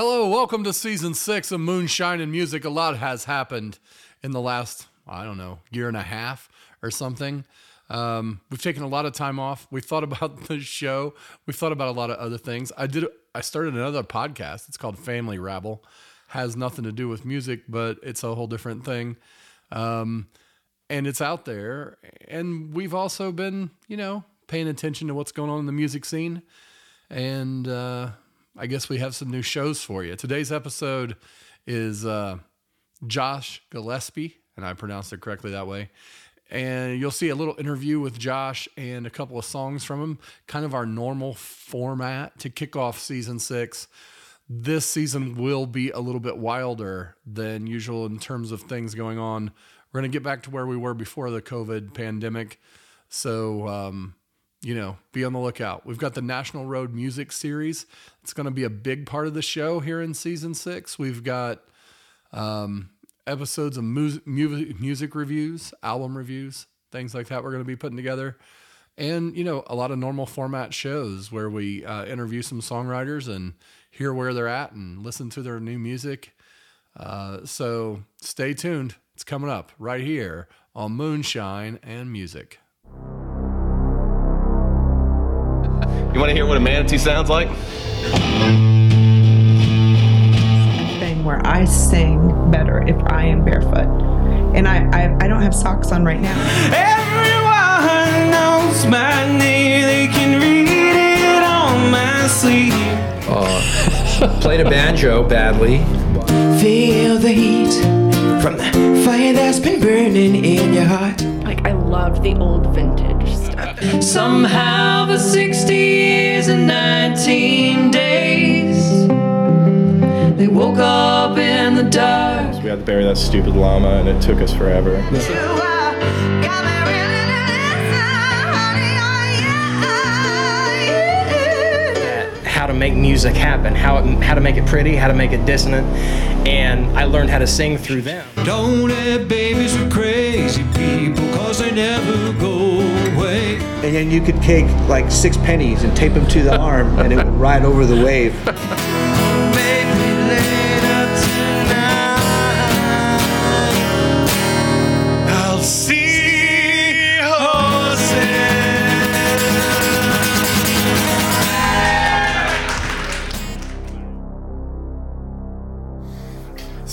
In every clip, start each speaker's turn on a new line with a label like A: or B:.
A: Hello, welcome to season six of Moonshine and Music. A lot has happened in the last, I don't know, year and a half or something. Um, we've taken a lot of time off. We've thought about the show. We've thought about a lot of other things. I did. I started another podcast. It's called Family Rabble. Has nothing to do with music, but it's a whole different thing. Um, and it's out there. And we've also been, you know, paying attention to what's going on in the music scene. And uh, I guess we have some new shows for you. Today's episode is uh, Josh Gillespie, and I pronounced it correctly that way. And you'll see a little interview with Josh and a couple of songs from him, kind of our normal format to kick off season six. This season will be a little bit wilder than usual in terms of things going on. We're going to get back to where we were before the COVID pandemic. So, um, you know, be on the lookout. We've got the National Road Music Series. It's going to be a big part of the show here in season six. We've got um, episodes of mu- mu- music reviews, album reviews, things like that we're going to be putting together. And, you know, a lot of normal format shows where we uh, interview some songwriters and hear where they're at and listen to their new music. Uh, so stay tuned. It's coming up right here on Moonshine and Music.
B: You want to hear what a manatee sounds like?
C: thing where I sing better if I am barefoot. And I, I, I don't have socks on right now.
D: Everyone knows my name, they can read it on my sleeve.
E: Played a banjo badly.
D: Feel the heat from the fire that's been burning in your heart.
F: Like I loved the old vintage stuff.
D: Somehow the 60 years and 19 days, they woke up in the dark.
G: We had to bury that stupid llama, and it took us forever.
E: Make music happen, how, it, how to make it pretty, how to make it dissonant, and I learned how to sing through them.
D: Don't have babies with crazy people, cause they never go away.
H: and then you could take like six pennies and tape them to the arm and it would ride over the wave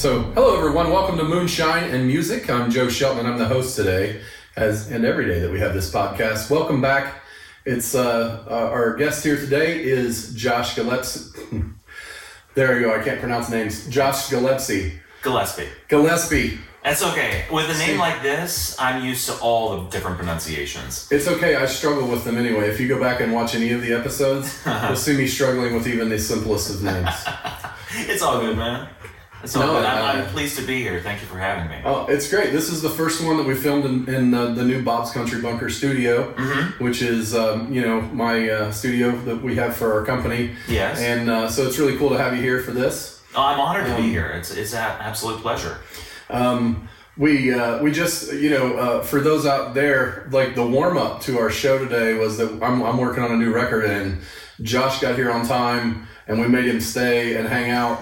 A: So, hello everyone. Welcome to Moonshine and Music. I'm Joe Shelton. I'm the host today, as and every day that we have this podcast. Welcome back. It's uh, uh, our guest here today is Josh Gillespie. there you go. I can't pronounce names. Josh Gillespie.
I: Gillespie.
A: Gillespie.
I: That's okay. With a name like this, I'm used to all the different pronunciations.
A: It's okay. I struggle with them anyway. If you go back and watch any of the episodes, you'll see me struggling with even the simplest of names.
I: It's all good, man. It's all
A: No.
I: I'm,
A: uh,
I: I'm pleased to be here. Thank you for having me.
A: Oh, it's great. This is the first one that we filmed in, in uh, the new Bob's Country Bunker studio,
I: Mm-hmm.
A: which is, um, you know, my uh, studio that we have for our company.
I: Yes.
A: And uh, so it's really cool to have you here for this.
I: Oh, I'm honored to
A: Um,
I: be here. It's it's an absolute pleasure.
A: Um, we uh, we just you know uh, for those out there like the warm up to our show today was that I'm, I'm working on a new record and Josh got here on time and we made him stay and hang out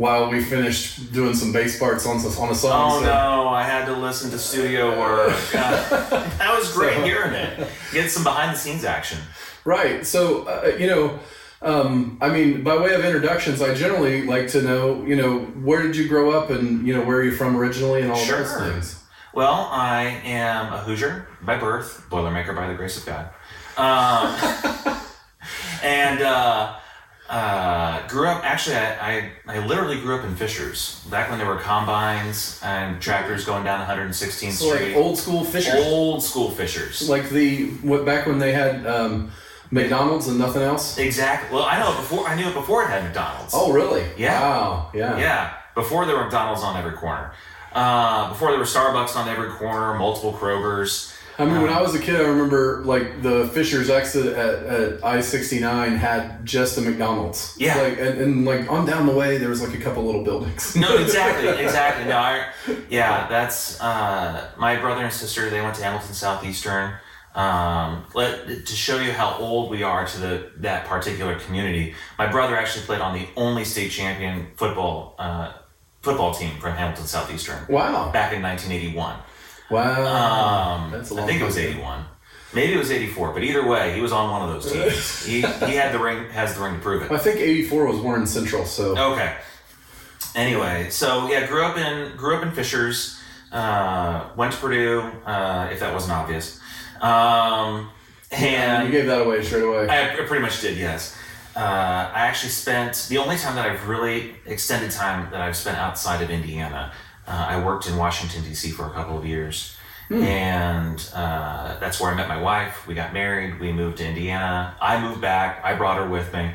A: while we finished doing some bass parts on on a song.
I: Oh
A: So-
I: no, I had to listen to studio work. That was great
A: So-
I: hearing it. Get some behind the scenes action.
A: Right. So, uh, you know, um, I mean, by way of introductions, I generally like to know, you know, where did you grow up and, you know, where are you from originally and all
I: Sure.
A: those things.
I: Well, I am a Hoosier by birth, Boilermaker by the grace of God. Um, and uh, uh, grew up, actually, I, I, I literally grew up in Fishers. Back when there were combines and tractors going down 116th
A: So,
I: Street.
A: like old school Fishers.
I: Old school Fishers.
A: Like the, what, back when they had um, McDonald's and nothing else?
I: Exactly. Well, I know it before. I knew it before it had McDonald's.
A: Oh, really?
I: Yeah.
A: Wow. Yeah.
I: Yeah, before there were McDonald's on every corner. Uh, before there were Starbucks on every corner, multiple Krogers.
A: I mean, when I was a kid, I remember like the Fishers exit at, at I sixty nine had just a McDonald's.
I: Yeah.
A: Like and, and like on down the way, there was like a couple little buildings.
I: No, exactly, exactly. No, I, yeah, that's uh, my brother and sister. They went to Hamilton Southeastern. um, let, to show you how old we are to the that particular community. My brother actually played on the only state champion football uh, football team from Hamilton Southeastern
A: Wow.
I: back in 1981.
A: Wow.
I: Um,
A: That's a
I: I
A: long
I: think it was
A: time ago.
I: 81. Maybe it was 84, but either way, he was on one of those teams. he, he had the ring, has the ring to prove it.
A: I think 84 was Warren Central, so.
I: Okay. Anyway, so yeah, grew up in grew up in Fishers. Uh, went to Purdue, uh, if that wasn't obvious. Um, and
A: you gave that away straight away.
I: I I pretty much did, yes. Uh, I actually spent the only time that I've really extended time that I've spent outside of Indiana. Uh, I worked in Washington D.C. for a couple of years, and uh, that's where I met my wife. We got married. We moved to Indiana. I moved back. I brought her with me,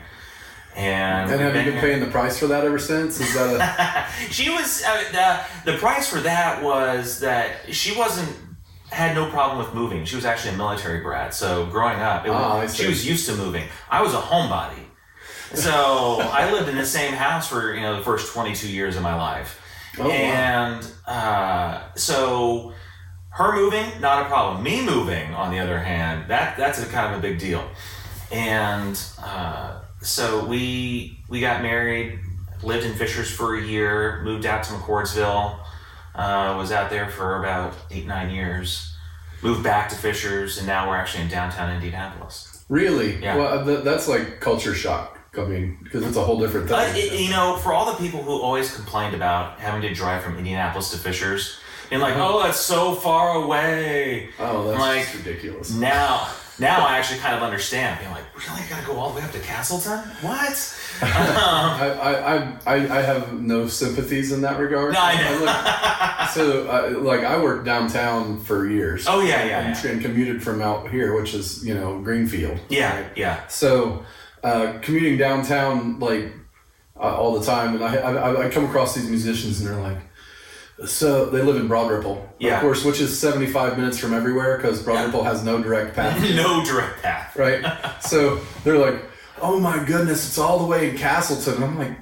I: and,
A: and have you been paying the price for that ever since? Is that a.
I: she was uh, the the price for that was that she wasn't had no problem with moving. She was actually a military brat, so growing up, it was,
A: see.
I: she was used to moving. I was a homebody, so I lived in the same house for you know the first twenty two years of my life,
A: Oh, wow.
I: and uh, so her moving not a problem. Me moving, on the other hand, that that's a kind of a big deal, and uh, so we we got married, lived in Fishers for a year, moved out to McCordsville, uh, was out there for about eight nine years, moved back to Fishers, and now we're actually in downtown Indianapolis.
A: Really?
I: Yeah.
A: Well, th- that's like culture shock. I mean, because it's a whole different thing.
I: Uh, it- you know, for all the people who always complained about having to drive from Indianapolis to Fishers, and like, oh, that's so far away.
A: oh, that's
I: like-
A: ridiculous.
I: Now, now I actually kind of understand. Being like, really, I gotta go all the way up to Castleton? What? Um,
A: I, I, I, I I have no sympathies in that regard.
I: No, I know.
A: like- so, uh, like, I worked downtown for years.
I: Oh, yeah, yeah,
A: and,
I: yeah.
A: and commuted from out here, which is you know Greenfield.
I: yeah,
A: right?
I: yeah.
A: So, uh, commuting downtown like uh, all the time, and I, I I come across these musicians, and they're like, so they live in Broad Ripple,
I: Yeah.
A: of course, which is seventy five minutes from everywhere because Broad Ripple has no direct path.
I: no direct path.
A: right? So they're like, "Oh my goodness, it's all the way in Castleton." I'm like,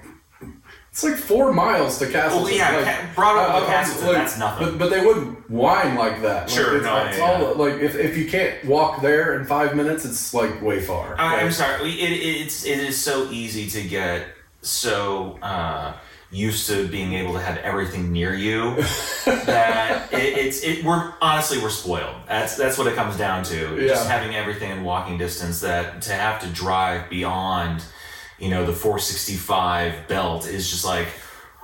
A: "It's like four miles to Castleton."
I: Well, yeah,
A: like,
I: Ca- Broadway to
A: I- I'm
I: that's nothing.
A: But, but they wouldn't whine like that. Like,
I: Sure,
A: it's,
I: no,
A: it's
I: yeah,
A: all like if, if you can't walk there in five minutes, it's like way far.
I: I, I'm sorry. It, it's it is so easy to get so uh, used to being able to have everything near you that it, it's it. We're honestly we're spoiled. That's that's what it comes down to. Just having everything in walking distance. That to have to drive beyond, you know, the 465 belt is just like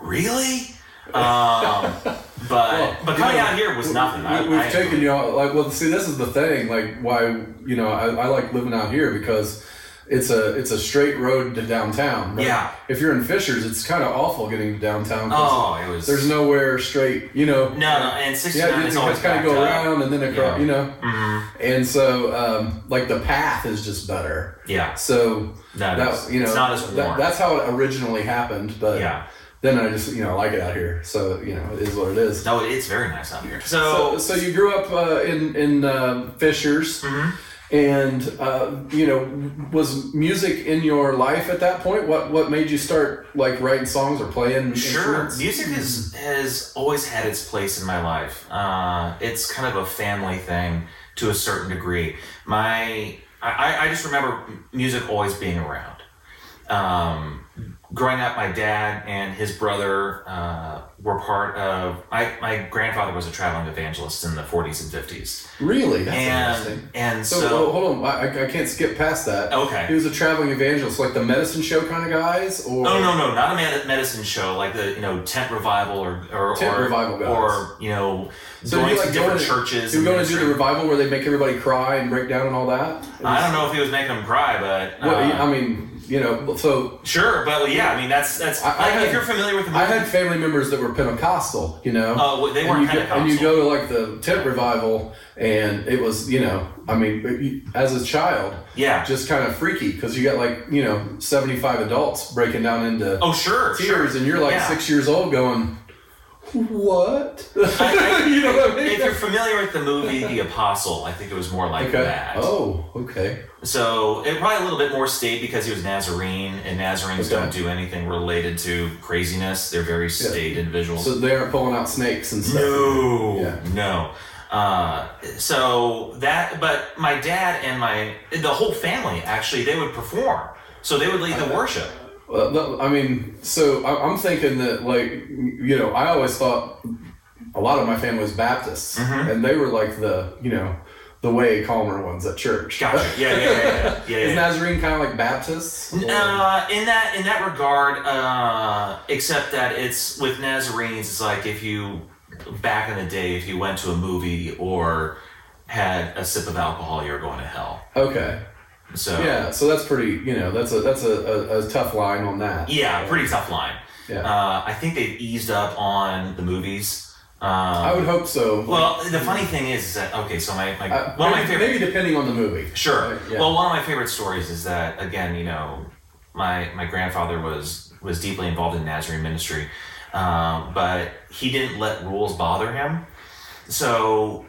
I: really. Um, but
A: Well,
I: but coming
A: know,
I: out here was nothing.
A: We, have taken you out like well. See, this is the thing. Like why you know I, I like living out here because it's a it's a straight road to downtown. right?
I: Yeah.
A: If you're in Fishers, it's kind of awful getting to downtown.
I: Oh, it was.
A: There's nowhere straight. You know.
I: no, no, and 69
A: Yeah, you
I: is always
A: kind of go
I: up.
A: around and then across,
I: Yeah.
A: you know.
I: Mhm.
A: And so, um, like the path is just better.
I: Yeah.
A: So
I: That
A: that
I: is-
A: you know
I: it's not as
A: that- that's how it originally happened. But
I: Yeah.
A: then I just you know like it out here. So you know it is what it is.
I: No, it's very nice out here.
A: So,
I: So,
A: so you grew up uh, in in uh, Fishers,
I: Mm-hmm.
A: And uh, you know, was music in your life at that point? What what made you start like writing songs or playing?
I: sure,
A: instruments?
I: music has has always had its place in my life. Uh, it's kind of a family thing to a certain degree. My I, I just remember music always being around. Um, growing up, my dad and his brother uh, were part of. My my grandfather was a traveling evangelist in the 40s and 50s,
A: Really, that's
I: and
A: interesting.
I: and
A: So,
I: so,
A: oh, hold on, I, I can't skip past that.
I: Okay.
A: he was a traveling evangelist, like the medicine show kind of guys, or
I: No, no, no, not a med- medicine show like the you know tent revival or or
A: Tent
I: or,
A: revival guys.
I: or you know
A: So
I: going
A: you
I: to
A: like
I: different
A: going
I: churches.
A: You going to do the revival where they make everybody cry and break down and all that?
I: I don't know if he was making them cry, but
A: Well,
I: uh,
A: I mean, you know, so
I: sure, but yeah, I mean that's that's
A: I- I
I: like,
A: had-
I: if you're familiar with the movie.
A: I had family members that were Pentecostal, you know.
I: Oh, well, they weren't
A: you go, And you go to like the tent revival, and it was, you know, I mean, as a child,
I: yeah.
A: just kind of freaky because you got like, you know, seventy-five adults breaking down into
I: oh sure,
A: tears,
I: sure.
A: and you're like
I: Yeah.
A: six years old, going, "What?"
I: I-
A: you know what I mean?
I: If you're familiar with the movie The Apostle, I think it was more like
A: okay.
I: that.
A: Oh, okay.
I: So it probably a little bit more state because he was Nazarene, and Nazarenes
A: Okay.
I: don't do anything related to craziness. They're very state individuals.
A: So they aren't pulling out snakes and stuff.
I: No,
A: Yeah.
I: no. uh, so that, but my dad and my the whole family actually they would perform. So they would lead the worship.
A: I mean, so I- I'm thinking that, like, you know, I always thought a lot of my family was Baptists,
I: Mm-hmm.
A: and they were like the, you know, the way calmer ones at church.
I: Gotcha. Yeah, yeah, yeah, yeah. yeah,
A: Is. Nazarene kind of like Baptists?
I: Uh, in that in that regard, uh, except that it's with Nazarenes, it's like if you back in the day, if you went to a movie or had a sip of alcohol, you were going to hell.
A: okay.
I: So
A: Yeah, so that's pretty, you know, that's a that's a, a, a tough line on that.
I: yeah, pretty tough line.
A: Yeah.
I: Uh, I think they've eased up on the movies. Um,
A: I would hope so.
I: Well, the funny thing is, is that okay. So my, my
A: Uh,
I: one of my
A: maybe,
I: favorite
A: maybe depending on the movie.
I: Sure.
A: Right, yeah.
I: Well, one of my favorite stories is that again, you know, my my grandfather was was deeply involved in Nazarene ministry, um, but he didn't let rules bother him. So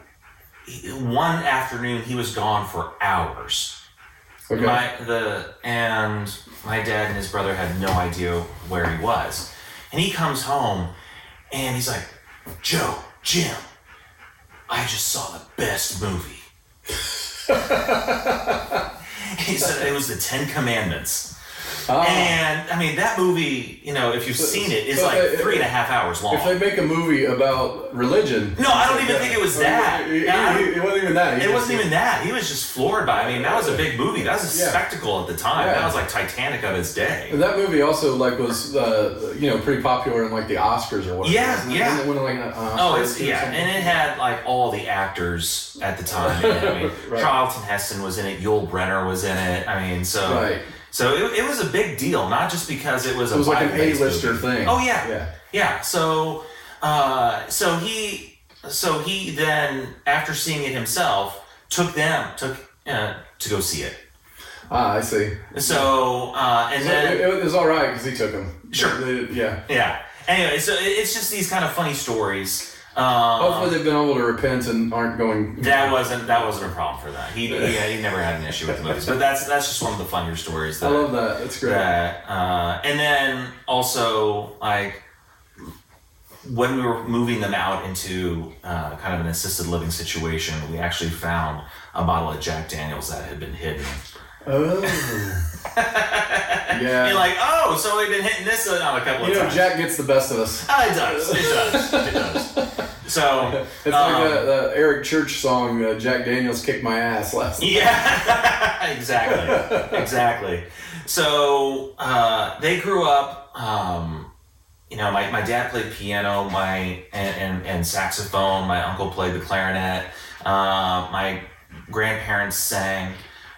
I: one afternoon he was gone for hours.
A: Okay.
I: My the and my dad and his brother had no idea where he was, and he comes home, and he's like, Joe, Jim, I just saw the best movie. he said it was the Ten Commandments.
A: Ah.
I: And I mean that movie, you know, if you've seen it, is
A: so
I: like
A: if-
I: three and a half hours long.
A: if they make a movie about religion,
I: No, I don't even think it was that.
A: It, it-
I: I don't-
A: it wasn't even that. He
I: It wasn't even that. He was just floored by. I mean, that was a big movie. That was a
A: Yeah.
I: spectacle at the time.
A: Yeah.
I: That was like Titanic of its day.
A: And that movie also like was uh, you know pretty popular in like the Oscars or whatever.
I: Yeah,
A: Wasn't
I: yeah.
A: It winning, like, uh,
I: Oh, it's yeah, and it had like all the actors at the time. in it. I mean,
A: Right.
I: Charlton Heston was in it. Yul Brynner was in it. I mean, so
A: Right.
I: So it, it was a big deal, not just because it was a
A: It was like an A-lister
I: movie.
A: thing.
I: Oh yeah,
A: Yeah.
I: yeah. So uh, so he so he then after seeing it himself took them took uh, to go see it.
A: Ah, I see.
I: So uh, and
A: So
I: then
A: it, it was all right because he took them.
I: Sure.
A: Yeah.
I: yeah. Anyway, so it's just these kind of funny stories. Um,
A: Hopefully they've been able to repent and aren't going.
I: That wasn't that wasn't a problem for that. He he, he never had an issue with the movies, but that's that's just one of the funnier stories.
A: I love that. That's great.
I: That uh, and then also like when we were moving them out into uh, kind of an assisted living situation, we actually found a bottle of Jack Daniels that had been hidden.
A: Oh. yeah.
I: You're like, oh, so we've been hitting this on a couple
A: you
I: of
A: know,
I: times.
A: Jack gets the best of us.
I: Oh, it does. It does. It does. So
A: It's
I: um,
A: like that Eric Church song, uh, Jack Daniels kicked my ass last night.
I: Yeah, exactly, exactly. So uh, they grew up. Um, you know, my, my dad played piano, my and, and, and saxophone. My uncle played the clarinet. Uh, my grandparents sang,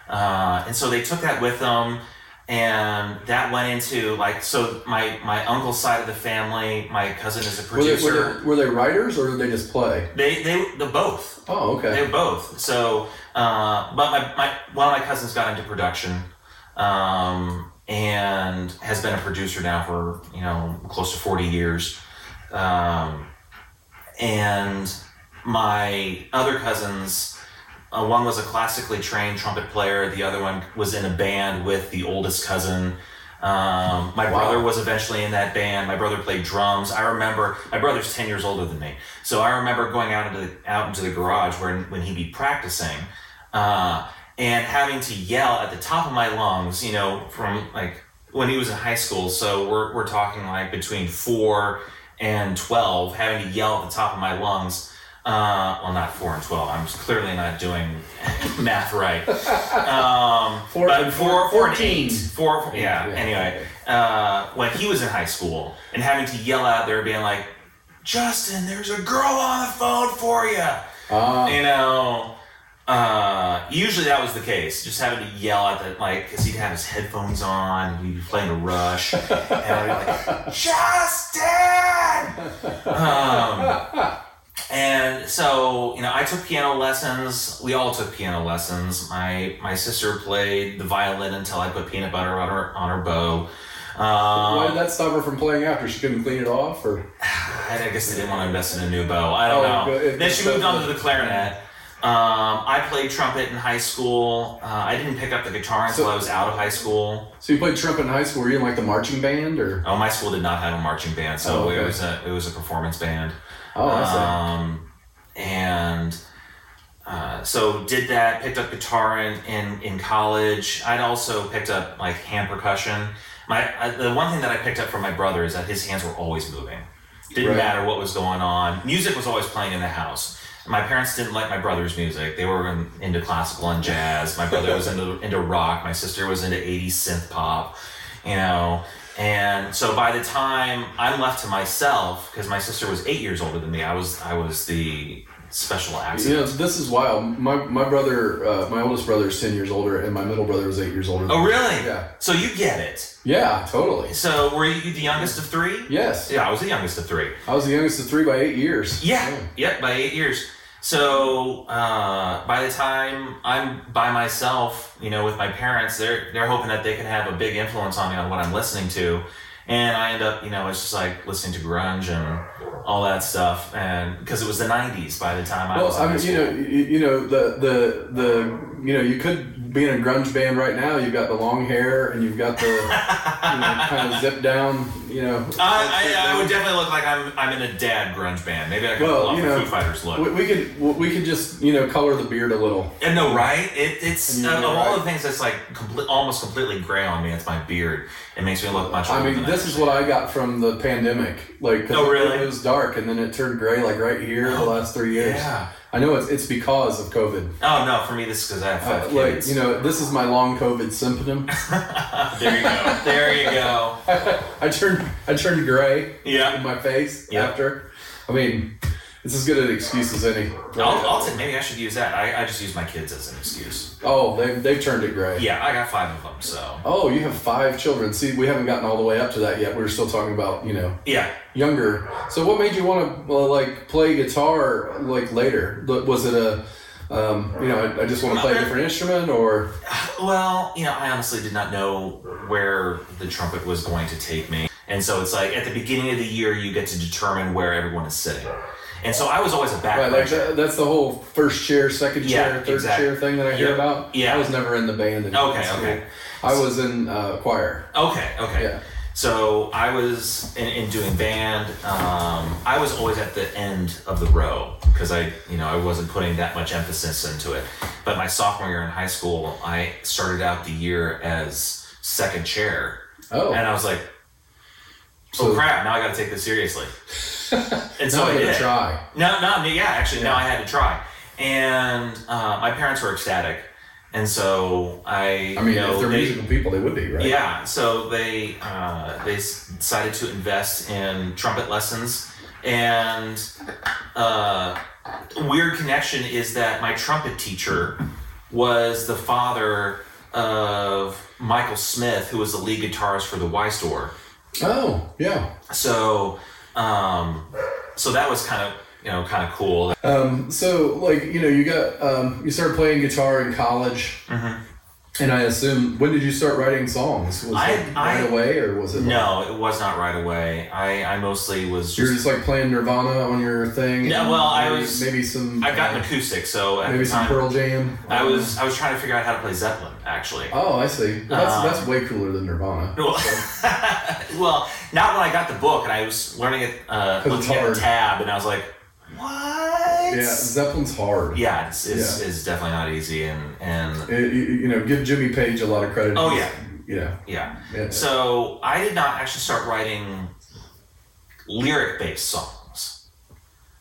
I: uh, and so they took that with them, and that went into like so. My my uncle's side of the family, my cousin is a
A: Were they,
I: producer.
A: were, they, were they writers or did they just play?
I: They they the both.
A: Oh, okay.
I: They're both. So, uh, but my, my one of my cousins got into production, um, and has been a producer now for you know close to forty years, um, and my other cousins. Uh, one was a classically trained trumpet player. The other one was in a band with the oldest cousin. Um, my brother was eventually in that band. My brother played drums. I remember my brother's ten years older than me, so I remember going out into the, out into the garage when when he'd be practicing, uh, and having to yell at the top of my lungs. You know, from like when he was in high school. So we're we're talking like between four and twelve, having to yell at the top of my lungs. Uh, well, not four and twelve. I'm clearly not doing math right. Um,
A: Four-
I: but four, four and
A: 14.
I: eight. Four, four- yeah.
A: Yeah.
I: Anyway, uh, when he was in high school and having to yell out there, being like, "Justin, there's a girl on the phone for you,"
A: Ah,
I: you know. Uh, usually that was the case. Just having to yell at the like, because he'd have his headphones on and he'd be playing a Rush, and I'd be like, "Justin!" Um, and so, you know, I took piano lessons. We all took piano lessons. My my sister played the violin until I put peanut butter on her on her bow.
A: why did
I: Um,
A: that stop her from playing after? She couldn't clean it off, or
I: I guess they didn't want to invest in a new bow. I don't
A: Oh,
I: know.
A: good.
I: Then she moved on to the clarinet. Um, I played trumpet in high school. Uh, I didn't pick up the guitar until
A: So-
I: I was out of high school.
A: so you played trumpet in high school? Were you in like the marching band, or
I: Oh, my school did not have a marching band, so
A: Oh, okay.
I: it was a it was a performance band.
A: Oh, I see.
I: Um, and uh, so did that. Picked up guitar in, in in college. I'd also picked up like hand percussion. My I, the one thing that I picked up from my brother is that his hands were always moving. Didn't
A: Right.
I: matter what was going on. Music was always playing in the house. My parents didn't like my brother's music. They were in, into classical and jazz. My brother was into into rock. My sister was into 80s synth pop. You know, and so by the time I'm left to myself, because my sister was eight years older than me, I was I was the special
A: You know,
I: accident.
A: this is wild. My my brother, uh, my oldest brother is ten years older, and my middle brother is eight years older. than
I: Oh,
A: me.
I: really?
A: Yeah.
I: So you get it.
A: Yeah, totally.
I: So were you the youngest of three?
A: Yes.
I: Yeah, I was the youngest of three.
A: I was the youngest of three by eight years.
I: Yeah, yeah, by eight years. So uh, by the time I'm by myself, you know, with my parents, they're they're hoping that they can have a big influence on me on what I'm listening to, and I end up, you know, it's just like listening to grunge and all that stuff, and because it was the '90s by the time I
A: Well,
I: was. in
A: I mean, you know, you, you know the the the you know you could be in a grunge band right now. You've got the long hair and you've got the you know kind of zip down. You know.
I: I, I, I would definitely look like I'm I'm in a dad grunge band. Maybe I could pull
A: Well,
I: off
A: you
I: the
A: know,
I: Foo Fighters look.
A: we, we could we could just you know color the beard a little.
I: And no, right? It, it's
A: And
I: uh,
A: you're
I: of all
A: right.
I: the things that's like complete, almost completely gray on me. It's my beard. It makes me look much.
A: I mean,
I: than
A: this is what I got from the pandemic. Like, 'cause
I: Oh, really?
A: It was dark, and then it turned gray, like right here, the last three years.
I: Yeah.
A: I know it's it's because of COVID.
I: Oh no, for me this is because I have
A: Uh,
I: five
A: like you know, this is my long COVID symptom.
I: there you go. There you go.
A: I turned I turned gray
I: Yeah.
A: in my face
I: Yeah.
A: after. I mean, it's as good an excuse as any.
I: I'll, I'll take, maybe I should use that. I, I just use my kids as an excuse.
A: Oh, they've they've turned it gray.
I: Yeah, I got five of them, so
A: Oh, you have five children. See, we haven't gotten all the way up to that yet. We're still talking about you know
I: yeah.
A: younger. So, what made you want to uh, like play guitar like later? Was it a um, you know I, I just want to play a different instrument or
I: Well, you know, I honestly did not know where the trumpet was going to take me. And so it's like at the beginning of the year, you get to determine where everyone is sitting. And so I was always a back
A: right? Like that, that's the whole first chair, second
I: Yeah,
A: chair, third
I: exactly.
A: chair thing that I hear
I: Yeah.
A: about.
I: Yeah.
A: I was never in the band. In
I: Okay,
A: school.
I: okay.
A: I was in uh, choir.
I: Okay, okay.
A: Yeah.
I: So I was in, in doing band. Um, I was always at the end of the row because I, you know, I wasn't putting that much emphasis into it. But my sophomore year in high school, I started out the year as second chair,
A: Oh,
I: and I was like,
A: So-
I: "Oh crap! Now I got to take this seriously." and so I did.
A: try.
I: No, no, yeah, actually, now I had to try. And uh, my parents were ecstatic, and so I,
A: I mean,
I: you know,
A: if they're
I: they-
A: musical people, they would be, right?
I: yeah, so they uh, they decided to invest in trumpet lessons, and uh, weird connection is that my trumpet teacher was the father of Michael Smith, who was the lead guitarist for the Why Store.
A: Oh, yeah.
I: So, um, so that was kind of you know kind of cool.
A: Um, so like you know, you got um, you started playing guitar in college, and I assume when did you start writing songs? Was
I: I-
A: it right
I: I-
A: away, or was it? like-
I: No, it was not right away. I, I mostly was
A: You're
I: just.
A: just like playing Nirvana on your thing.
I: Yeah, well, I
A: maybe-
I: was-
A: maybe some.
I: I got an
A: uh,
I: acoustic, so at
A: maybe
I: the
A: some Pearl Jam.
I: I was I was trying to figure out how to play Zeppelin actually.
A: Oh, I see. Well, that's
I: Um,
A: that's way cooler than Nirvana.
I: Well, well, not when I got the book and I was learning it, uh, looking at the tab, and I was like, "What?"
A: Yeah, Zeppelin's hard.
I: yeah, it's, it's,
A: Yeah.
I: it's definitely not easy, and and
A: It- you, know, give Jimmy Page a lot of credit.
I: Oh,
A: He's-
I: yeah. Yeah.
A: Yeah.
I: So I did not actually start writing lyric-based songs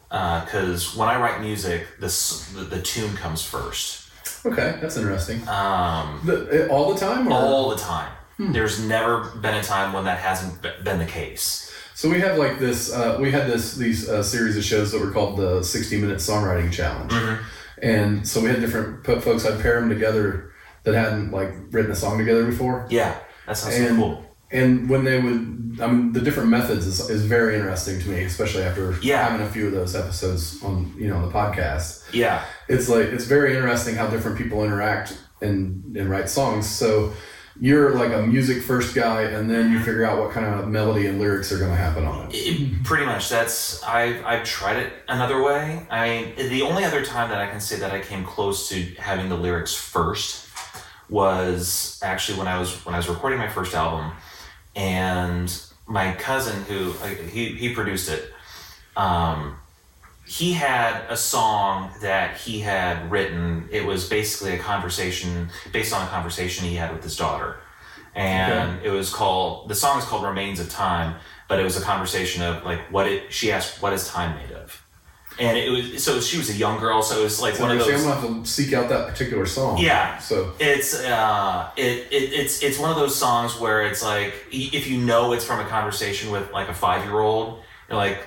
I: because when I write music, this the, the tune comes first.
A: okay, that's interesting.
I: Um,
A: The, all the time, or
I: all the time.
A: Hmm.
I: There's never been a time when that hasn't been the case.
A: So we have like this. Uh, we had this these uh, series of shows that were called the sixty minute songwriting challenge,
I: Mm-hmm.
A: and so we had different folks. I'd pair them together that hadn't like written a song together before,
I: Yeah, that sounds so
A: and
I: cool.
A: and when they would, I mean, the different methods is, is very interesting to me, especially after
I: Yeah.
A: having a few of those episodes on you know the podcast.
I: Yeah.
A: It's like it's very interesting how different people interact and and write songs. So. You're like a music first guy, and then you figure out what kind of melody and lyrics are going to happen on it.
I: It, pretty much. That's I've I've tried it another way. I the only other time that I can say that I came close to having the lyrics first was actually when I was when I was recording my first album, and my cousin who he he produced it. Um, he had a song that he had written. It was basically a conversation based on a conversation he had with his daughter, and it was called the song is called "Remains of Time," but it was a conversation of like what it. She asked, "What is time made of?" And it was so she was a young girl, so it was like
A: So
I: one of those.
A: I'm gonna have to seek out that particular song.
I: Yeah.
A: So
I: It's uh, it, it it's it's one of those songs where it's like if you know it's from a conversation with like a five year old, you're like,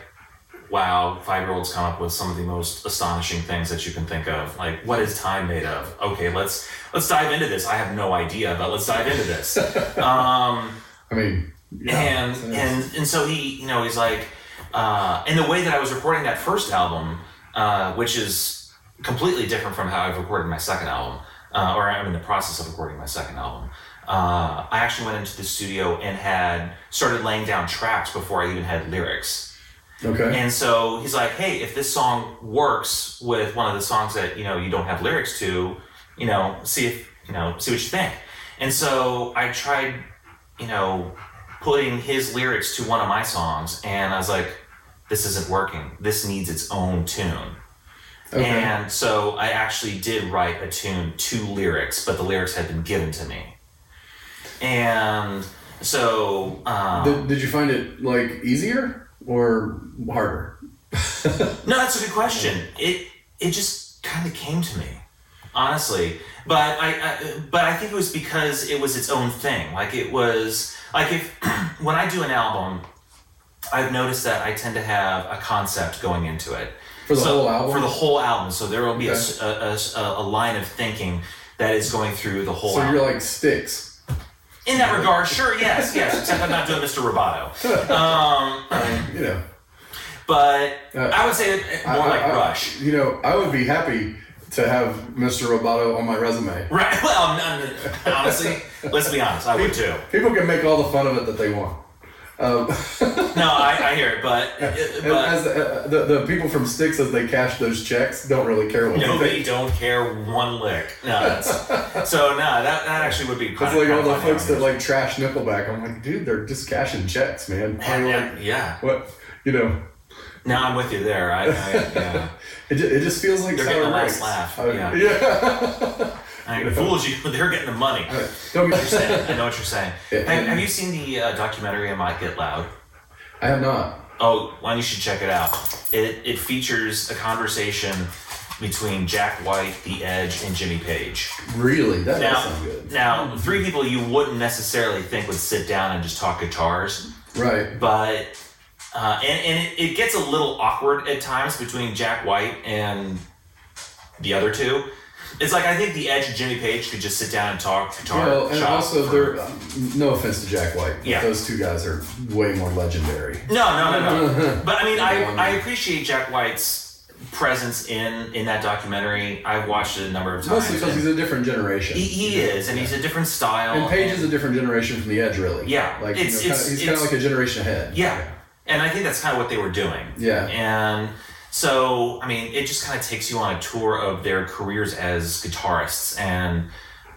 I: wow, five year olds come up with some of the most astonishing things that you can think of. Like, what is time made of? Okay, let's let's dive into this. I have no idea, but let's dive into this. um,
A: I mean, yeah,
I: and and and so he, you know, he's like, uh, and the way that I was recording that first album, uh, which is completely different from how I've recorded my second album, uh, or I'm in the process of recording my second album. Uh, I actually went into the studio and had started laying down tracks before I even had lyrics.
A: Okay.
I: And so he's like, "Hey, if this song works with one of the songs that you know you don't have lyrics to, you know, see if you know, see what you think." And so I tried, you know, putting his lyrics to one of my songs, and I was like, "This isn't working. This needs its own tune."
A: Okay.
I: And so I actually did write a tune to lyrics, but the lyrics had been given to me. And so um,
A: did, did you find it like easier or harder?
I: No, that's a good question. It it just kind of came to me, honestly. But I, I but I think it was because it was its own thing. Like it was like if when I do an album, I've noticed that I tend to have a concept going into it
A: For the
I: So-
A: whole album?
I: For the whole album, so there will be a
A: Okay.
I: a, a- a- a line of thinking that is going through the whole
A: So
I: album.
A: you're like Styx.
I: In that regard, sure, yes, yes. Except I'm not doing Mr. Roboto. Um,
A: You know.
I: but
A: Uh,
I: I would say more
A: I-
I: like
A: I-
I: Rush.
A: You know, I would be happy to have Mr. Roboto on my resume.
I: Right. Well, honestly, let's be honest. I would too.
A: People can make all the fun of it that they want. Um,
I: No, I, I hear it, but but
A: as uh, the, the people from Styx, as they cash those checks, don't really care what
I: nobody
A: they
I: don't care one lick. No, that's, so no, that, that actually would be.
A: It's like all the folks that like trash Nickelback. I'm like, dude, they're just cashing checks, man.
I: Yeah,
A: like,
I: yeah.
A: what you know?
I: Now I'm with you there. I, I yeah.
A: It just, it just feels like
I: They're getting last
A: grapes.
I: laugh,
A: I-
I: yeah.
A: yeah.
I: I mean, fooled you. They're getting the money.
A: Don't get
I: You're saying. I know what you're saying.
A: Yeah.
I: Have, have you seen the uh, documentary "I Might Get Loud"?
A: I have not.
I: Oh, well, you should check it out. It it features a conversation between Jack White, The Edge, and Jimmy Page.
A: Really, that does
I: Now,
A: sound good.
I: now, three people you wouldn't necessarily think would sit down and just talk guitars,
A: Right.
I: but uh, and and it, it gets a little awkward at times between Jack White and the other two. It's like I think The Edge and Jimmy Page could just sit down and talk guitar.
A: Well, and also,
I: for-
A: they're um, no offense to Jack White, but
I: Yeah.
A: those two guys are way more legendary.
I: No, no, no, no. but I mean, I, I appreciate Jack White's presence in in that documentary. I've watched it a number of times.
A: Mostly because he's a different generation.
I: he, he is, and he's a different style.
A: And Page is a different generation from the Edge, really.
I: Yeah,
A: like
I: it's-
A: you know,
I: it's-
A: kinda, he's kind of like a generation ahead.
I: Yeah. And I think that's kind of what they were doing.
A: Yeah.
I: And so, I mean, it just kind of takes you on a tour of their careers as guitarists and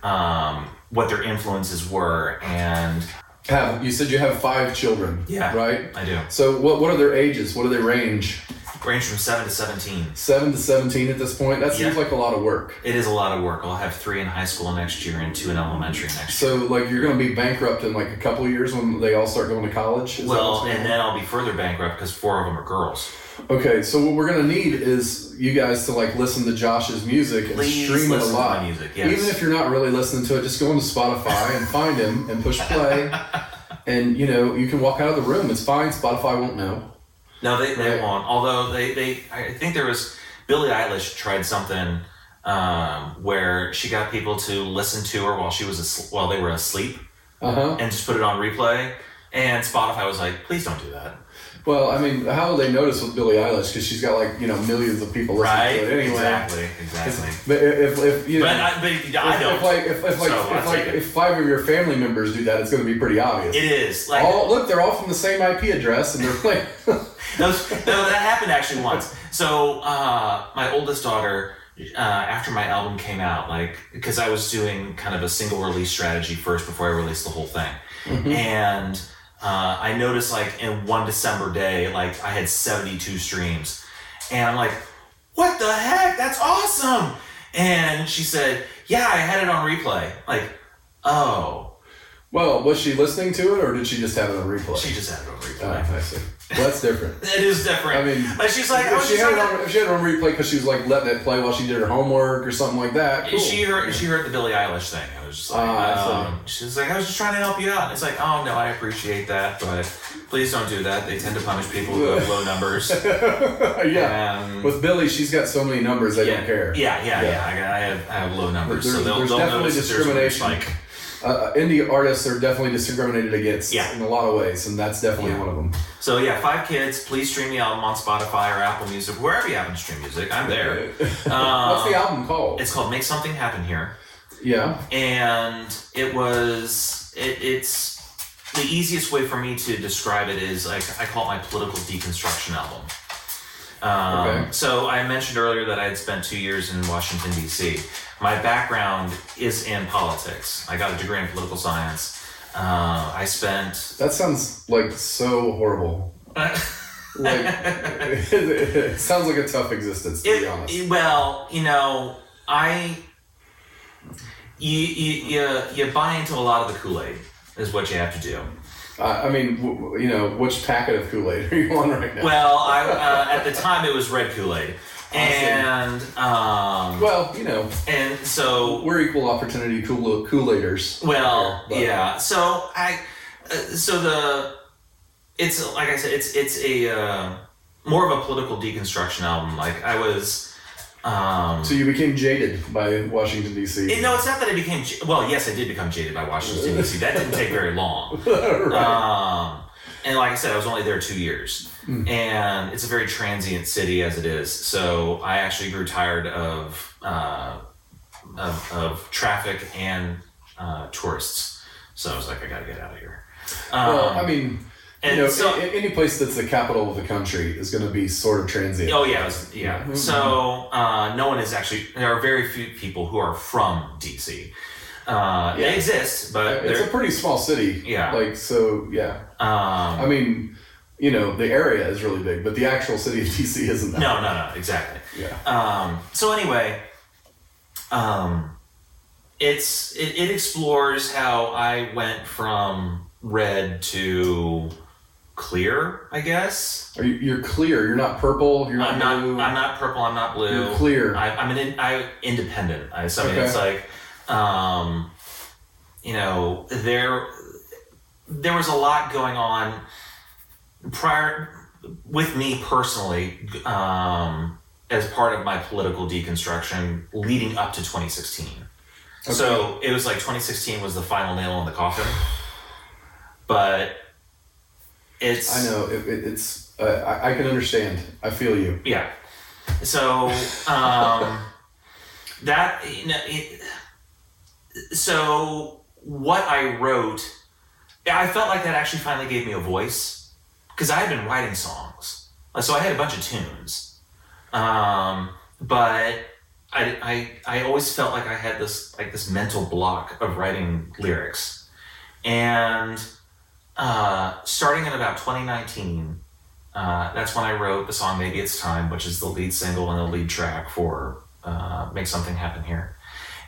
I: um, what their influences were. And
A: Have you said you have five children?
I: Yeah,
A: Right.
I: I do.
A: So what what are their ages? What do they range?
I: range from 7 to 17.
A: Seven to seventeen at this point. That seems
I: Yeah.
A: like a lot of work.
I: It is a lot of work. I'll have three in high school next year and two in elementary next year.
A: So like you're going to be bankrupt in like a couple of years when they all start going to college. Is
I: Well, and
A: on?
I: then I'll be further bankrupt because four of them are girls.
A: Okay, so what we're gonna need is you guys to like listen to Josh's music and
I: Please
A: stream it a
I: listen to
A: lot.
I: my music, yes.
A: Even if you're not really listening to it, just go into Spotify and find him and push play. and you know you can walk out of the room. It's fine. Spotify won't know.
I: No, they, they
A: Right.
I: won't. Although they, they, I think there was Billie Eilish tried something um, where she got people to listen to her while she was asleep, while they were asleep,
A: Uh huh.
I: and just put it on replay. And Spotify was like, "Please don't do that."
A: Well, I mean, how will they notice with Billie Eilish? Because she's got like you know millions of people listening
I: Right?
A: to it anyway.
I: Exactly. Exactly.
A: But if, if you know,
I: But I, but
A: if,
I: I don't.
A: if like if, if like,
I: So,
A: if, like if five of your family members do that, it's going to be pretty obvious.
I: it is like
A: all look, they're all from the same IP address, and they're playing.
I: Those, no, that happened actually once. So uh, my oldest daughter, uh, after my album came out, like because I was doing kind of a single release strategy first before I released the whole thing, and uh, I noticed like in one December day, like I had seventy two streams, And I'm like, what the heck? That's awesome. And she said, yeah, I had it on replay. Like, oh,
A: Well, was she listening to it or did she just have it on replay?
I: she just had it on
A: Oh,
I: replay.
A: I see. Well, that's different.
I: It is different.
A: I mean,
I: Like, she's like,
A: if
I: was
A: she
I: just
A: had it on, if she had it on replay because she was like letting it play while she did her homework or something like that. Cool.
I: She heard she heard the Billie Eilish thing. Was just like,
A: I
I: um, she was like, I was just trying to help you out. And it's like, oh no, I appreciate that, but please don't do that. They tend to punish people who have low numbers.
A: yeah.
I: Um,
A: With Billie, she's got so many numbers I
I: yeah,
A: don't care.
I: Yeah, yeah,
A: Yeah.
I: yeah. I, got- I have I have low numbers,
A: There's-
I: so they'll,
A: there's
I: they'll
A: definitely
I: notice there's a
A: discrimination.
I: spike.
A: Uh, indie artists are definitely discriminated against
I: Yeah.
A: in a lot of ways, and that's definitely
I: Yeah.
A: one of them.
I: So yeah, five kids. Please stream the album on Spotify or Apple Music, wherever you happen to stream music. I'm there.
A: What's
I: Um,
A: the album called?
I: It's called "Make Something Happen Here."
A: Yeah.
I: and it was it, it's the easiest way for me to describe it is like I call it my political deconstruction album. Um,
A: Okay.
I: So I mentioned earlier that I had spent two years in Washington D.C. My background is in politics. I got a degree in political science. Uh, I spent
A: That sounds like so horrible. Like it sounds like a tough existence to be honest.
I: it- well, you know, I you, you you you buy into a lot of the Kool Aid is what you have to do.
A: I I mean, w- you know, which packet of Kool Aid are you on right now?
I: Well, I uh, at the time it was red Kool Aid, and um,
A: Well, you know,
I: and so
A: we're equal opportunity Kool Aiders.
I: well,
A: But-
I: yeah. So I, uh, so the, it's like I said, it's it's a uh, more of a political deconstruction album. Like I was. Um,
A: So you became jaded by Washington D.C.
I: it- no, it's not that I became. Well, yes, I did become jaded by Washington D.C. That didn't take very long.
A: right.
I: Um, and like I said, I was only there two years,
A: Hmm.
I: and it's a very transient city as it is. So I actually grew tired of uh, of, of traffic and uh, tourists. So I was like, I got to get out of here. Um,
A: well, I mean, you know,
I: so-
A: any place that's the capital of the country is going to be sort of transient.
I: Oh yeah, was- yeah.
A: Mhm.
I: So uh, no one is actually. There are very few people who are from DC. Uh, They exist, but
A: it's a pretty small city.
I: Yeah.
A: Like so, yeah.
I: um,
A: I mean, you know, the area is really big, but the actual city of DC isn't that.
I: no, no, no, exactly.
A: Yeah.
I: Um, so anyway, um, it's it, it explores how I went from red to clear. I guess
A: Are you, you're clear. You're not purple. You're not
I: I'm not.
A: blue.
I: I'm not purple. I'm not blue.
A: You're clear.
I: I, I'm an in, I independent. I, so I mean, it's like, um, you know, there there was a lot going on prior with me personally um, as part of my political deconstruction leading up to 2016. So it was like 2016 was the final nail in the coffin, but it's
A: I know. It, it, it's. Uh, I, I can understand. I feel you.
I: yeah. So um, that you know, it, so what I wrote, I felt like that actually finally gave me a voice because I had been writing songs, so I had a bunch of tunes, um, but I, I I always felt like I had this like this mental block of writing lyrics, and uh, starting in about 2019. Uh, that's when I wrote the song "Maybe It's Time," which is the lead single and the lead track for uh, "Make Something Happen Here,"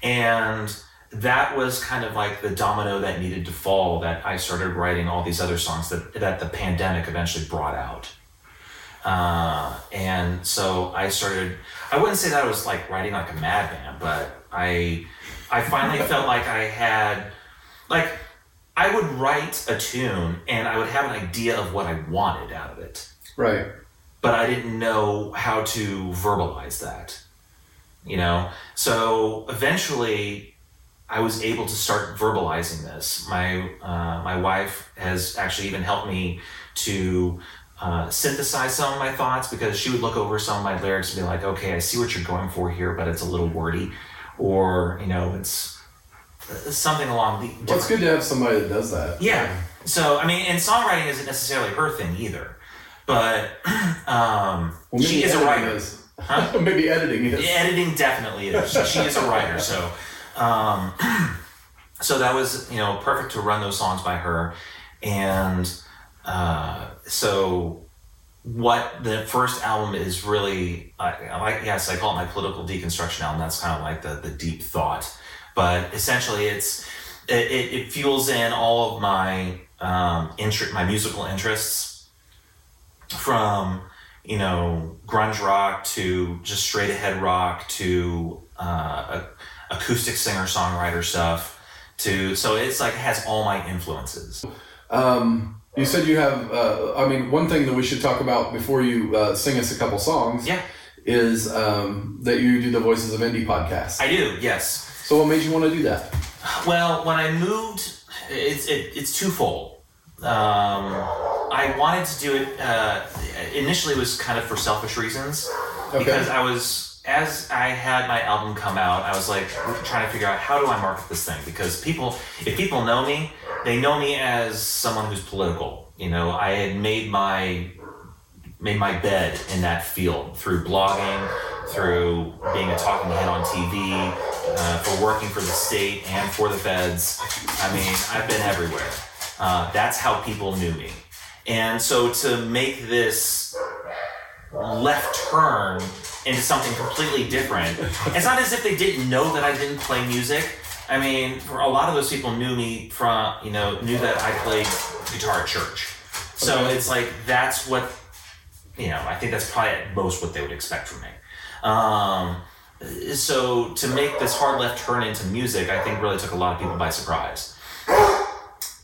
I: and that was kind of like the domino that needed to fall. That I started writing all these other songs that that the pandemic eventually brought out, uh, and so I started. I wouldn't say that I was like writing like a madman, but I I finally felt like I had like I would write a tune and I would have an idea of what I wanted out of it
A: Right.
I: but I didn't know how to verbalize that. You know? So eventually I was able to start verbalizing this. My uh, my wife has actually even helped me to uh, synthesize some of my thoughts because she would look over some of my lyrics and be like, okay, I see what you're going for here, but it's a little wordy. Or, you know, it's something along the
A: Well, it's good to have somebody that does that.
I: yeah. So I mean, and songwriting isn't necessarily her thing either, but um,
A: Well,
I: she is a writer.
A: Is.
I: Huh?
A: maybe editing is.
I: Editing definitely is. She, she is a writer, so um, so that was you know perfect to run those songs by her, and uh, so what the first album is really I I like yes I call it my political deconstruction album that's kind of like the, the deep thought but essentially it's it, it, it fuels in all of my um, interest my musical interests from you know grunge rock to just straight ahead rock to uh, acoustic singer songwriter stuff to so it's like it has all my influences
A: Um, you said you have. Uh, I mean, one thing that we should talk about before you uh, sing us a couple songs.
I: Yeah.
A: Is um, that you do the Voices of Indie podcast?
I: I do yes
A: So what made you want to do that?
I: Well, when I moved, it's it, it's twofold. Um, I wanted to do it. Uh, initially, it was kind of for selfish reasons because I was as I had my album come out, I was like trying to figure out how do I market this thing because people, if people know me, they know me as someone who's political. You know, I had made my made my bed in that field through blogging, through being a talking head on TV, uh, for working for the state and for the feds. I mean, I've been everywhere. Uh, that's how people knew me. And so to make this left turn into something completely different, it's not as if they didn't know that I didn't play music. I mean, for a lot of those people knew me from, you know, knew that I played guitar at church. So it's like that's what you know, I think that's probably at most what they would expect from me. Um, so to make this hard left turn into music, I think really took a lot of people by surprise.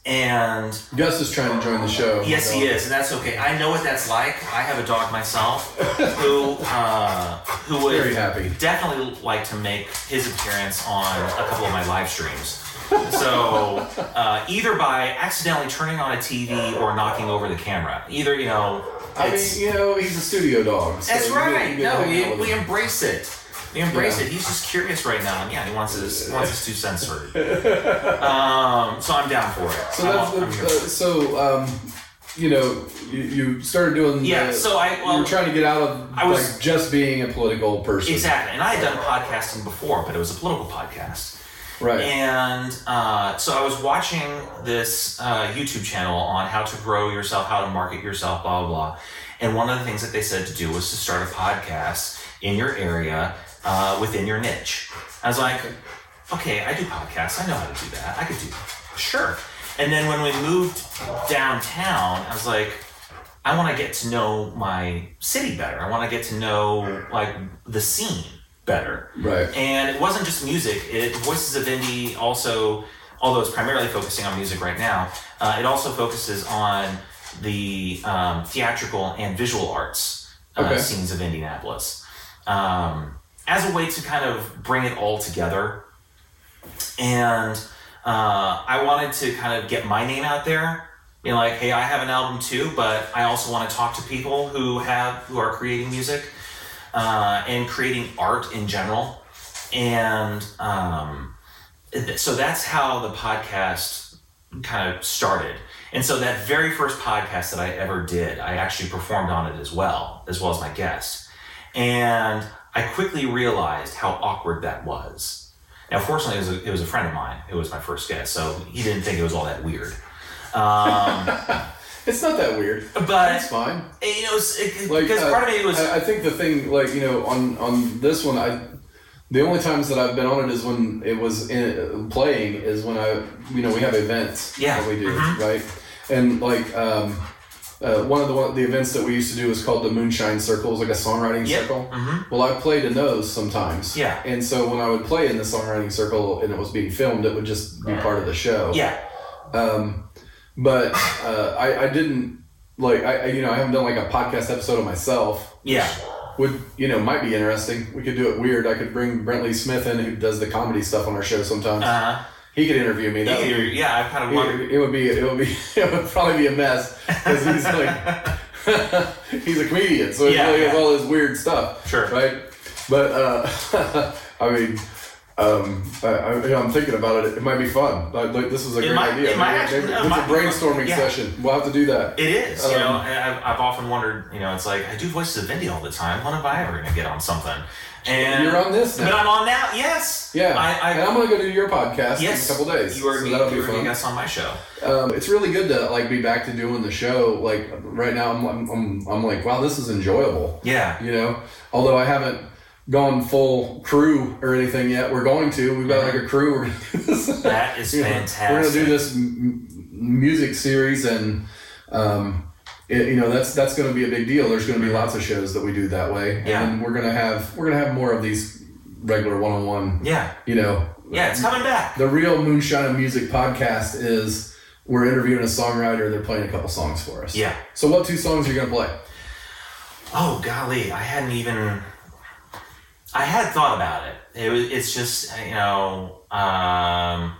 I: And
A: Gus is trying to join the show.
I: yes, he is, and that's okay. I know what that's like. I have a dog myself who uh, who would
A: Very happy.
I: definitely like to make his appearance on a couple of my live streams. So uh, either by accidentally turning on a TV or knocking over the camera, either you know.
A: I mean, you know, he's a studio dog. so
I: that's right. No, we, we embrace it. We embrace
A: Yeah.
I: it. He's just curious right now, and yeah, he wants his he wants his two cents heard. Um, so I'm down for it.
A: So that's the, uh, so um, you know you, you started doing
I: Yeah,
A: the-
I: so I-
A: you were trying to get out of
I: I was-
A: like just being a political person
I: Exactly, and I had done podcasting before, but it was a political podcast.
A: right
I: And uh, so I was watching this uh, YouTube channel on how to grow yourself, how to market yourself, blah, blah, blah. And one of the things that they said to do was to start a podcast in your area uh, within your niche. I was like, okay, I do podcasts. I know how to do that. I could do that. Sure. And then when we moved downtown, I was like, I want to get to know my city better. I want to get to know like the scene better.
A: right
I: And it wasn't just music. It Voices of Indie also, although it's primarily focusing on music right now, uh, it also focuses on the um, theatrical and visual arts uh,
A: Okay.
I: scenes of Indianapolis um, as a way to kind of bring it all together. And uh, I wanted to kind of get my name out there. Being like, hey, I have an album too, but I also want to talk to people who have who are creating music uh, and creating art in general. And um, so that's how the podcast kind of started. And so that very first podcast that I ever did, I actually performed on it as well, as well as my guest. And I quickly realized how awkward that was. Now, fortunately, it was, a, it was a friend of mine who was my first guest, so he didn't think it was all that weird. Um,
A: it's not that weird
I: but
A: it's fine
I: you know, it,
A: like
I: because
A: uh,
I: part of me was
A: I, I think the thing like you know on on this one I the only times that I've been on it is when it was in, playing is when I you know we have events
I: Yeah.
A: that we do
I: Mhm.
A: right and like um, uh, one of the one, the events that we used to do was called the Moonshine Circle. It was like a songwriting
I: Yep.
A: circle.
I: Mhm.
A: Well, I played in those sometimes.
I: Yeah.
A: And so when I would play in the songwriting circle and it was being filmed, it would just be part of the show.
I: yeah,
A: Um, but uh, I, I didn't like I, I you know I haven't done like a podcast episode of myself.
I: yeah,
A: Would you know might be interesting. We could do it weird. I could bring Brentley Smith in who does the comedy stuff on our show sometimes.
I: uh,
A: he could interview me. That would be,
I: yeah. I kind of wondered.
A: it, it would be it would be it would probably be a mess because he's like he's a comedian, so
I: Yeah,
A: he has
I: yeah.
A: all this weird stuff.
I: Sure.
A: Right. But uh, I mean, um, I, I, I'm thinking about it. It might be fun. Like, like this is a
I: It
A: great
I: might-
A: idea.
I: it might
A: Maybe-
I: actually-
A: maybe
I: it
A: it's
I: might
A: a brainstorming
I: Yeah.
A: session. We'll have to do that.
I: It is, you
A: Um,
I: know. I've, I've often wondered, you know, it's like I do voices of Indy all the time. When am I ever going to get on something? And
A: You're on this now.
I: but I'm on now. Yes.
A: Yeah,
I: I, I,
A: and I'm gonna go do your podcast
I: yes.
A: in a couple days.
I: You are,
A: so
I: you,
A: that'll be
I: a guest on my show.
A: Um, it's really good to like be back to doing the show. Like right now, I'm, I'm, I'm, I'm like, wow, this is enjoyable.
I: Yeah.
A: You know, although I haven't gone full crew or anything yet. We're going to. We've got like a crew. We're gonna do this.
I: That is
A: You know,
I: fantastic.
A: We're gonna do this m- music series, and um, it, you know that's that's gonna be a big deal. There's gonna be lots of shows that we do that way,
I: Yeah.
A: and we're gonna have we're gonna have more of these regular one-on-one.
I: Yeah.
A: You know.
I: Yeah, it's coming back.
A: The real Moonshine of Music podcast is we're interviewing a songwriter. They're playing a couple songs for us.
I: Yeah.
A: So what two songs are you gonna play?
I: Oh golly, I hadn't even. I had thought about it. It was. It's just you know. Um,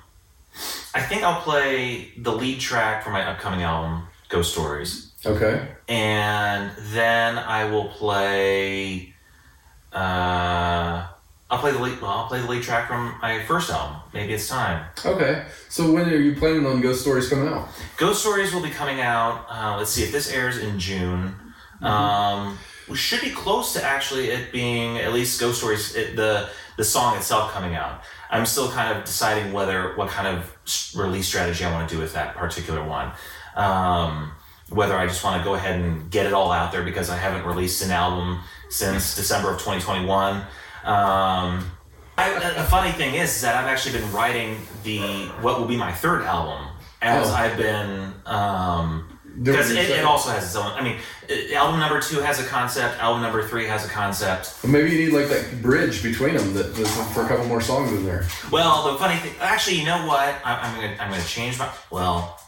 I: I think I'll play the lead track for my upcoming album, Ghost Stories,
A: Okay.
I: and then I will play. Uh, I'll play the lead. Well, I'll play the lead track from my first album. Maybe it's time.
A: Okay. So when are you planning on Ghost Stories coming out?
I: Ghost Stories will be coming out. Uh, let's see if this airs in June. Um, we should be close to actually it being at least Ghost Stories it, the the song itself coming out. I'm still kind of deciding whether what kind of release strategy I want to do with that particular one. Um, whether I just want to go ahead and get it all out there because I haven't released an album since December of 2021. Um, I, a- funny thing is, is that I've actually been writing the what will be my third album as
A: Oh.
I: I've been um, because
A: your
I: it, it also has its own. I mean, it- album number two has a concept. Album number three has a concept.
A: Well, maybe you need like that bridge between them that for a couple more songs in there.
I: Well, the funny thing, actually, you know what? I, I'm gonna I'm gonna change my well,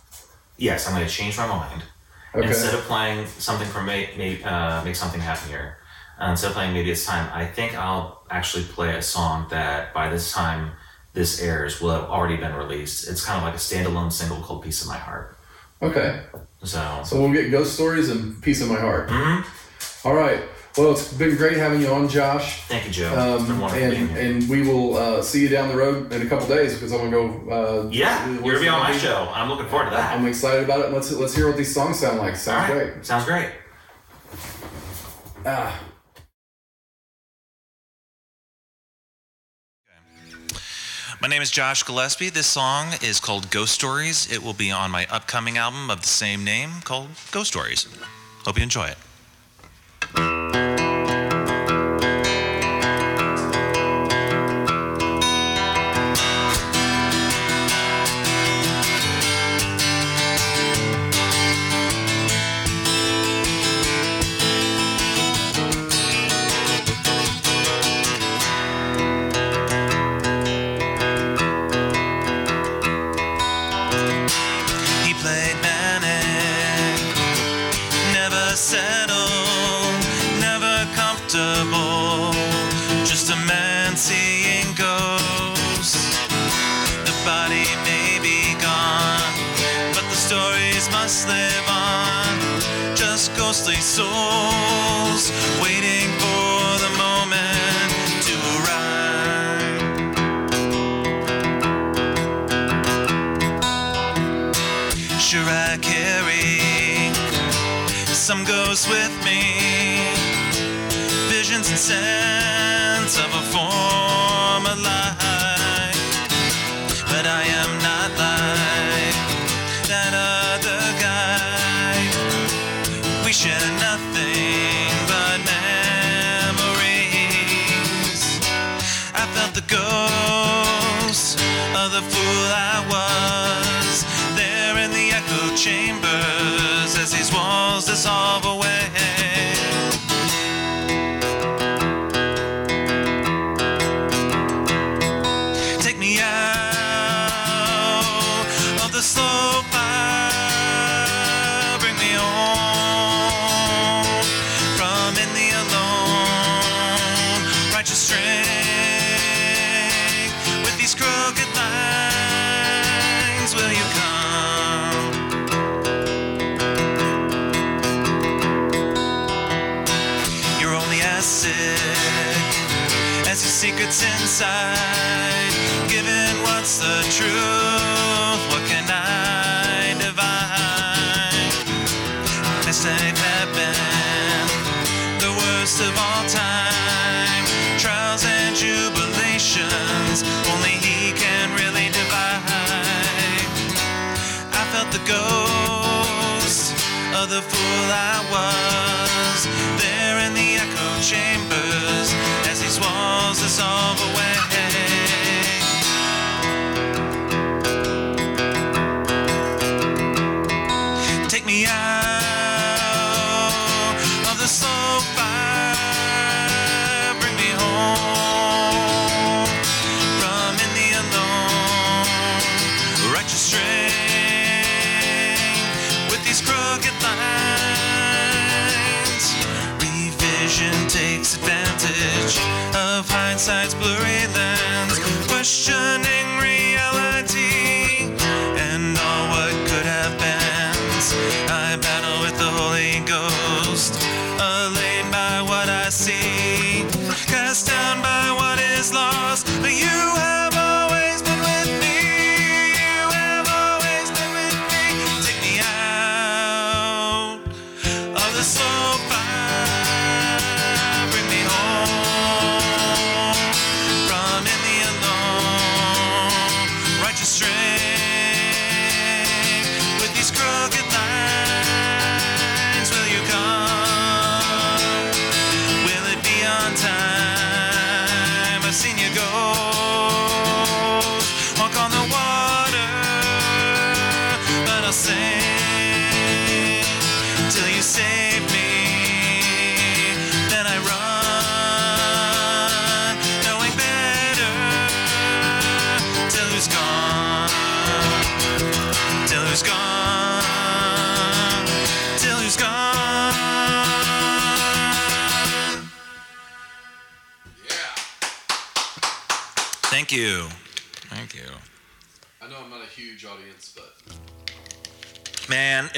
I: yes, I'm gonna change my mind.
A: Okay.
I: Instead of playing something from make make, uh, make something happier, uh, instead of playing maybe it's time, I think I'll actually play a song that by this time this airs will have already been released. It's kind of like a standalone single called "Piece of My Heart."
A: Okay.
I: So,
A: So we'll get Ghost Stories and Piece of My Heart.
I: Mhm.
A: All right. Well, it's been great having you on, Josh.
I: thank you, Joe. it's been
A: Um,
I: wonderful being
A: and,
I: here.
A: and we will uh, see you down the road in a couple days because I'm gonna go. Uh,
I: yeah,
A: what's
I: you're gonna be on my
A: the-
I: show. I'm looking forward to that.
A: I'm excited about it. Let's let's hear what these songs sound like. Sounds
I: right,
A: great.
I: sounds great.
A: Ah.
J: My name is Josh Gillespie. This song is called Ghost Stories. It will be on my upcoming album of the same name called Ghost Stories. Hope you enjoy it. Comfortable. Just a man seeing ghosts. The body may be gone, but the stories must live on. Just ghostly souls waiting for the moment to arrive. Sure, I carry some ghosts with me, sense of a former secrets inside.
I: Given what's the truth, what can I? of
A: a insides
I: blurring.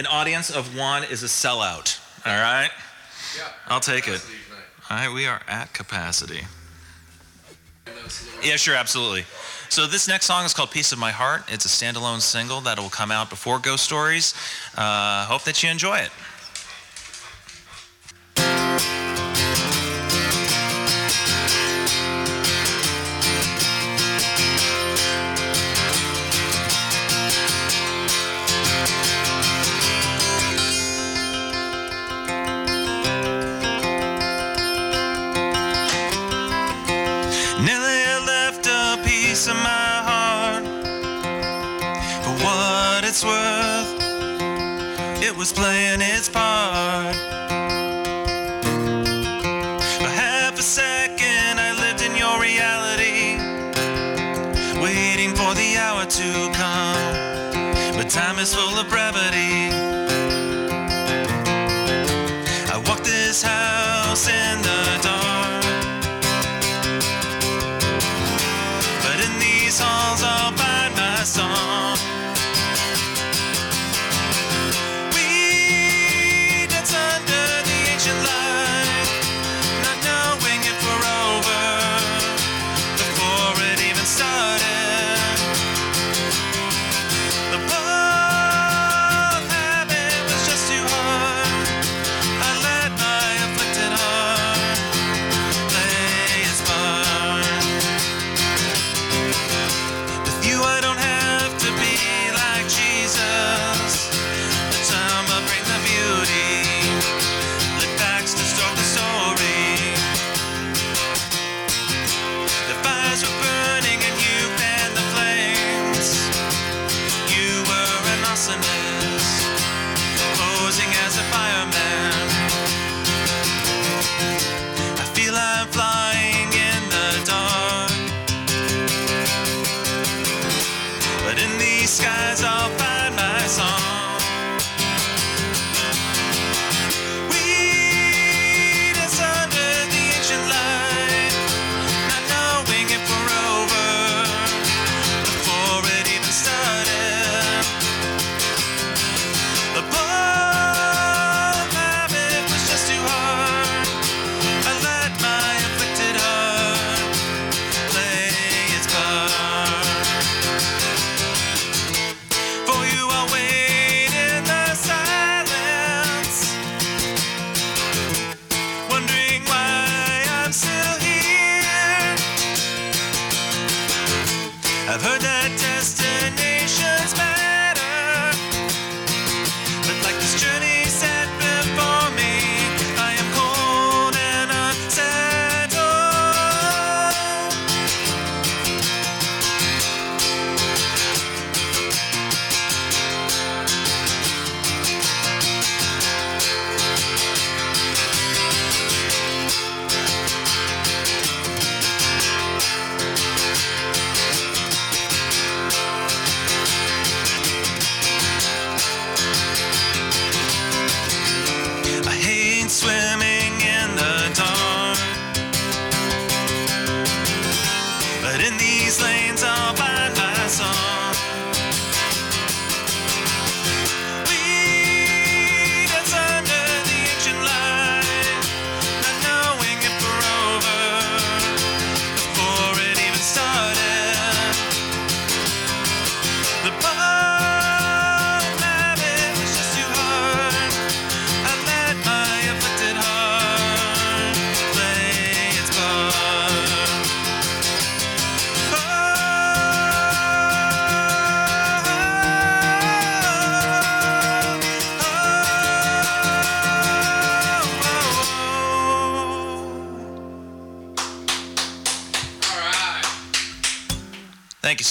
I: an audience of one is a sellout. All right?
A: Yeah.
I: I'll take it. All right, we are at capacity. Yeah, sure, absolutely. So this next song is called "Piece of My Heart." It's a standalone single that will come out before Ghost Stories. Uh, hope that you enjoy it. is full of breath.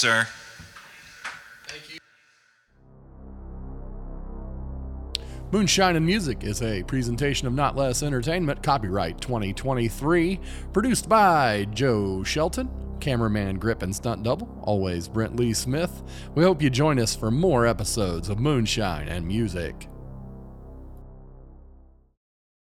I: Inside.
K: Thank you.
A: Moonshine and Music is a presentation of Not Less Entertainment, copyright 2023, produced by Joe Shelton, cameraman Grip and Stunt Double, always Brent Lee Smith. We hope you join us for more episodes of Moonshine and Music.